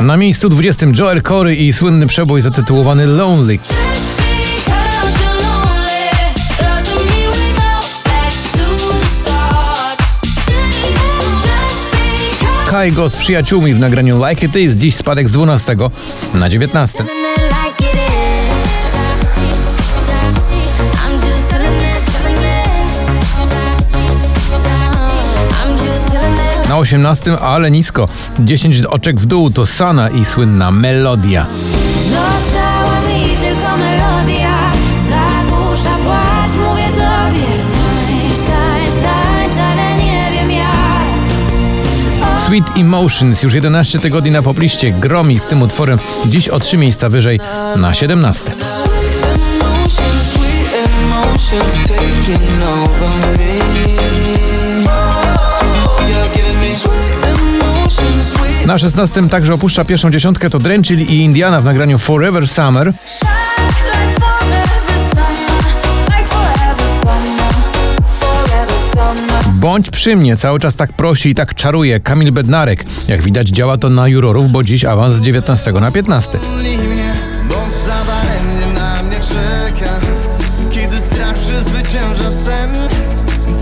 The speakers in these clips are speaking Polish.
Na miejscu 20 Joel Corey i słynny przebój zatytułowany Lonely. Kaigo z przyjaciółmi w nagraniu Like It Is. Dziś spadek z 12 na 19. 18, ale nisko. 10 oczek w dół to Sana i słynna melodia. Została mi tylko melodia Zagłusza płacz, mówię sobie Tańcz, tańcz, tańcz, ale nie wiem jak Sweet Emotions już 11 tygodni na popliście. Gromi z tym utworem dziś o 3 miejsca wyżej na 17. Emotions, sweet emotions Na 16 także opuszcza pierwszą dziesiątkę to Drenchill i Indiana w nagraniu Forever Summer. Bądź przy mnie, cały czas tak prosi i tak czaruje Kamil Bednarek. Jak widać działa to na jurorów, bo dziś awans z 19 na 15. mnie, bądź zadaremnie na mnie czeka Kiedy strach przezwycięża sen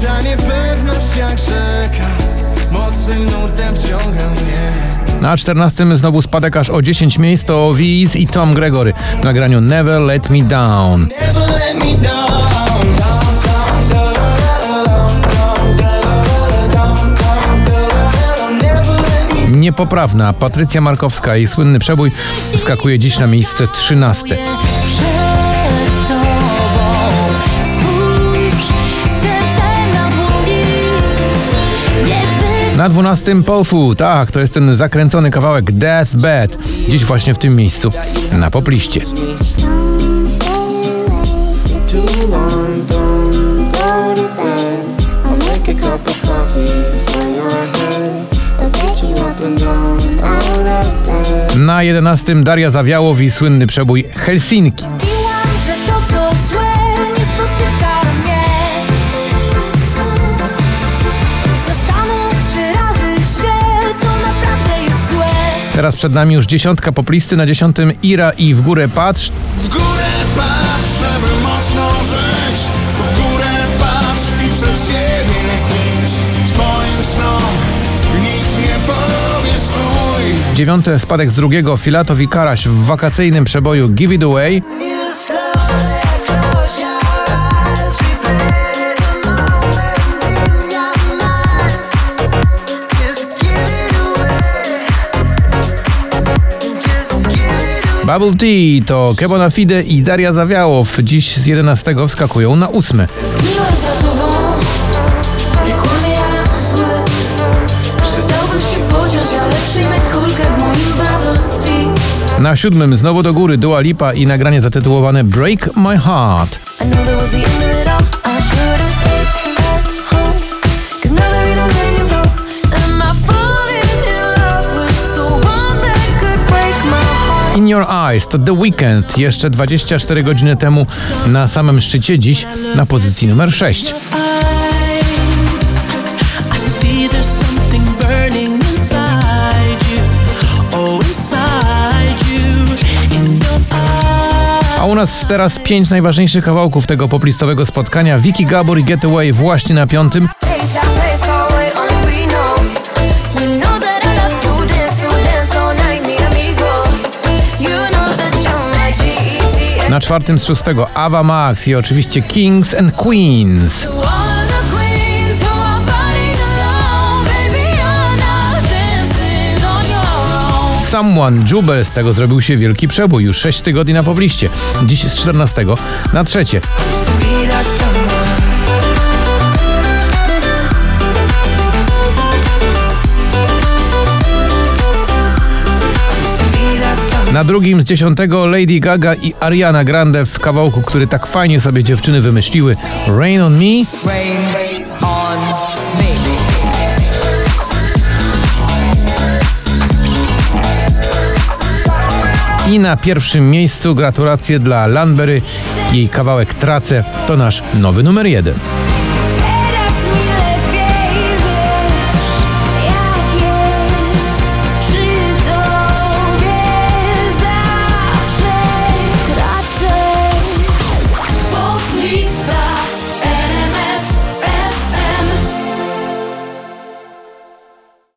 Ta niepewność jak rzeka Na 14 znowu spadek aż o 10 miejsc to Wiz i Tom Gregory w nagraniu Never Let Me Down. Niepoprawna Patrycja Markowska i słynny przebój wskakuje dziś na miejsce 13. Na 12 Pofu, tak, to jest ten zakręcony kawałek Death Bed. Dziś właśnie w tym miejscu na popliście. Na 11 Daria Zawiałow i słynny przebój Helsinki. Teraz przed nami już dziesiątka poplisty, na dziesiątym Ira i w górę patrz. W górę patrz, żeby mocno żyć W górę patrz i przed siebie idź Twoim snom nikt nie powie stój Dziewiąte spadek z drugiego Filatow i Karaś w wakacyjnym przeboju Give It Away. Bubble Tea to Kebona Fide i Daria Zawiałow. Dziś z 11 wskakują na ósme. Zgniłem za tobą Nie kłamie jak zły Przydałbym się pociąć, ale przyjmę kulkę w moim bubble tea Na siódmym znowu do góry Dua Lipa i nagranie zatytułowane Break My Heart. Your Eyes to The Weeknd jeszcze 24 godziny temu na samym szczycie, dziś na pozycji numer 6. eyes. I see there's something burning inside you. Oh, inside you. In your eyes. A u nas teraz pięć najważniejszych kawałków tego poplistowego spotkania. Vicky Gabor i Getaway właśnie na piątym. Na czwartym z szóstego Ava Max i oczywiście Kings and Queens. Someone, Jubel, z tego zrobił się wielki przebój. Już 6 tygodni na pobliście. Dziś z 14 na trzecie. Na drugim z 10 Lady Gaga i Ariana Grande w kawałku, który tak fajnie sobie dziewczyny wymyśliły. Rain on Me. Rain on me. I na pierwszym miejscu gratulacje dla Landberry. Jej kawałek Tracę to nasz nowy numer jeden.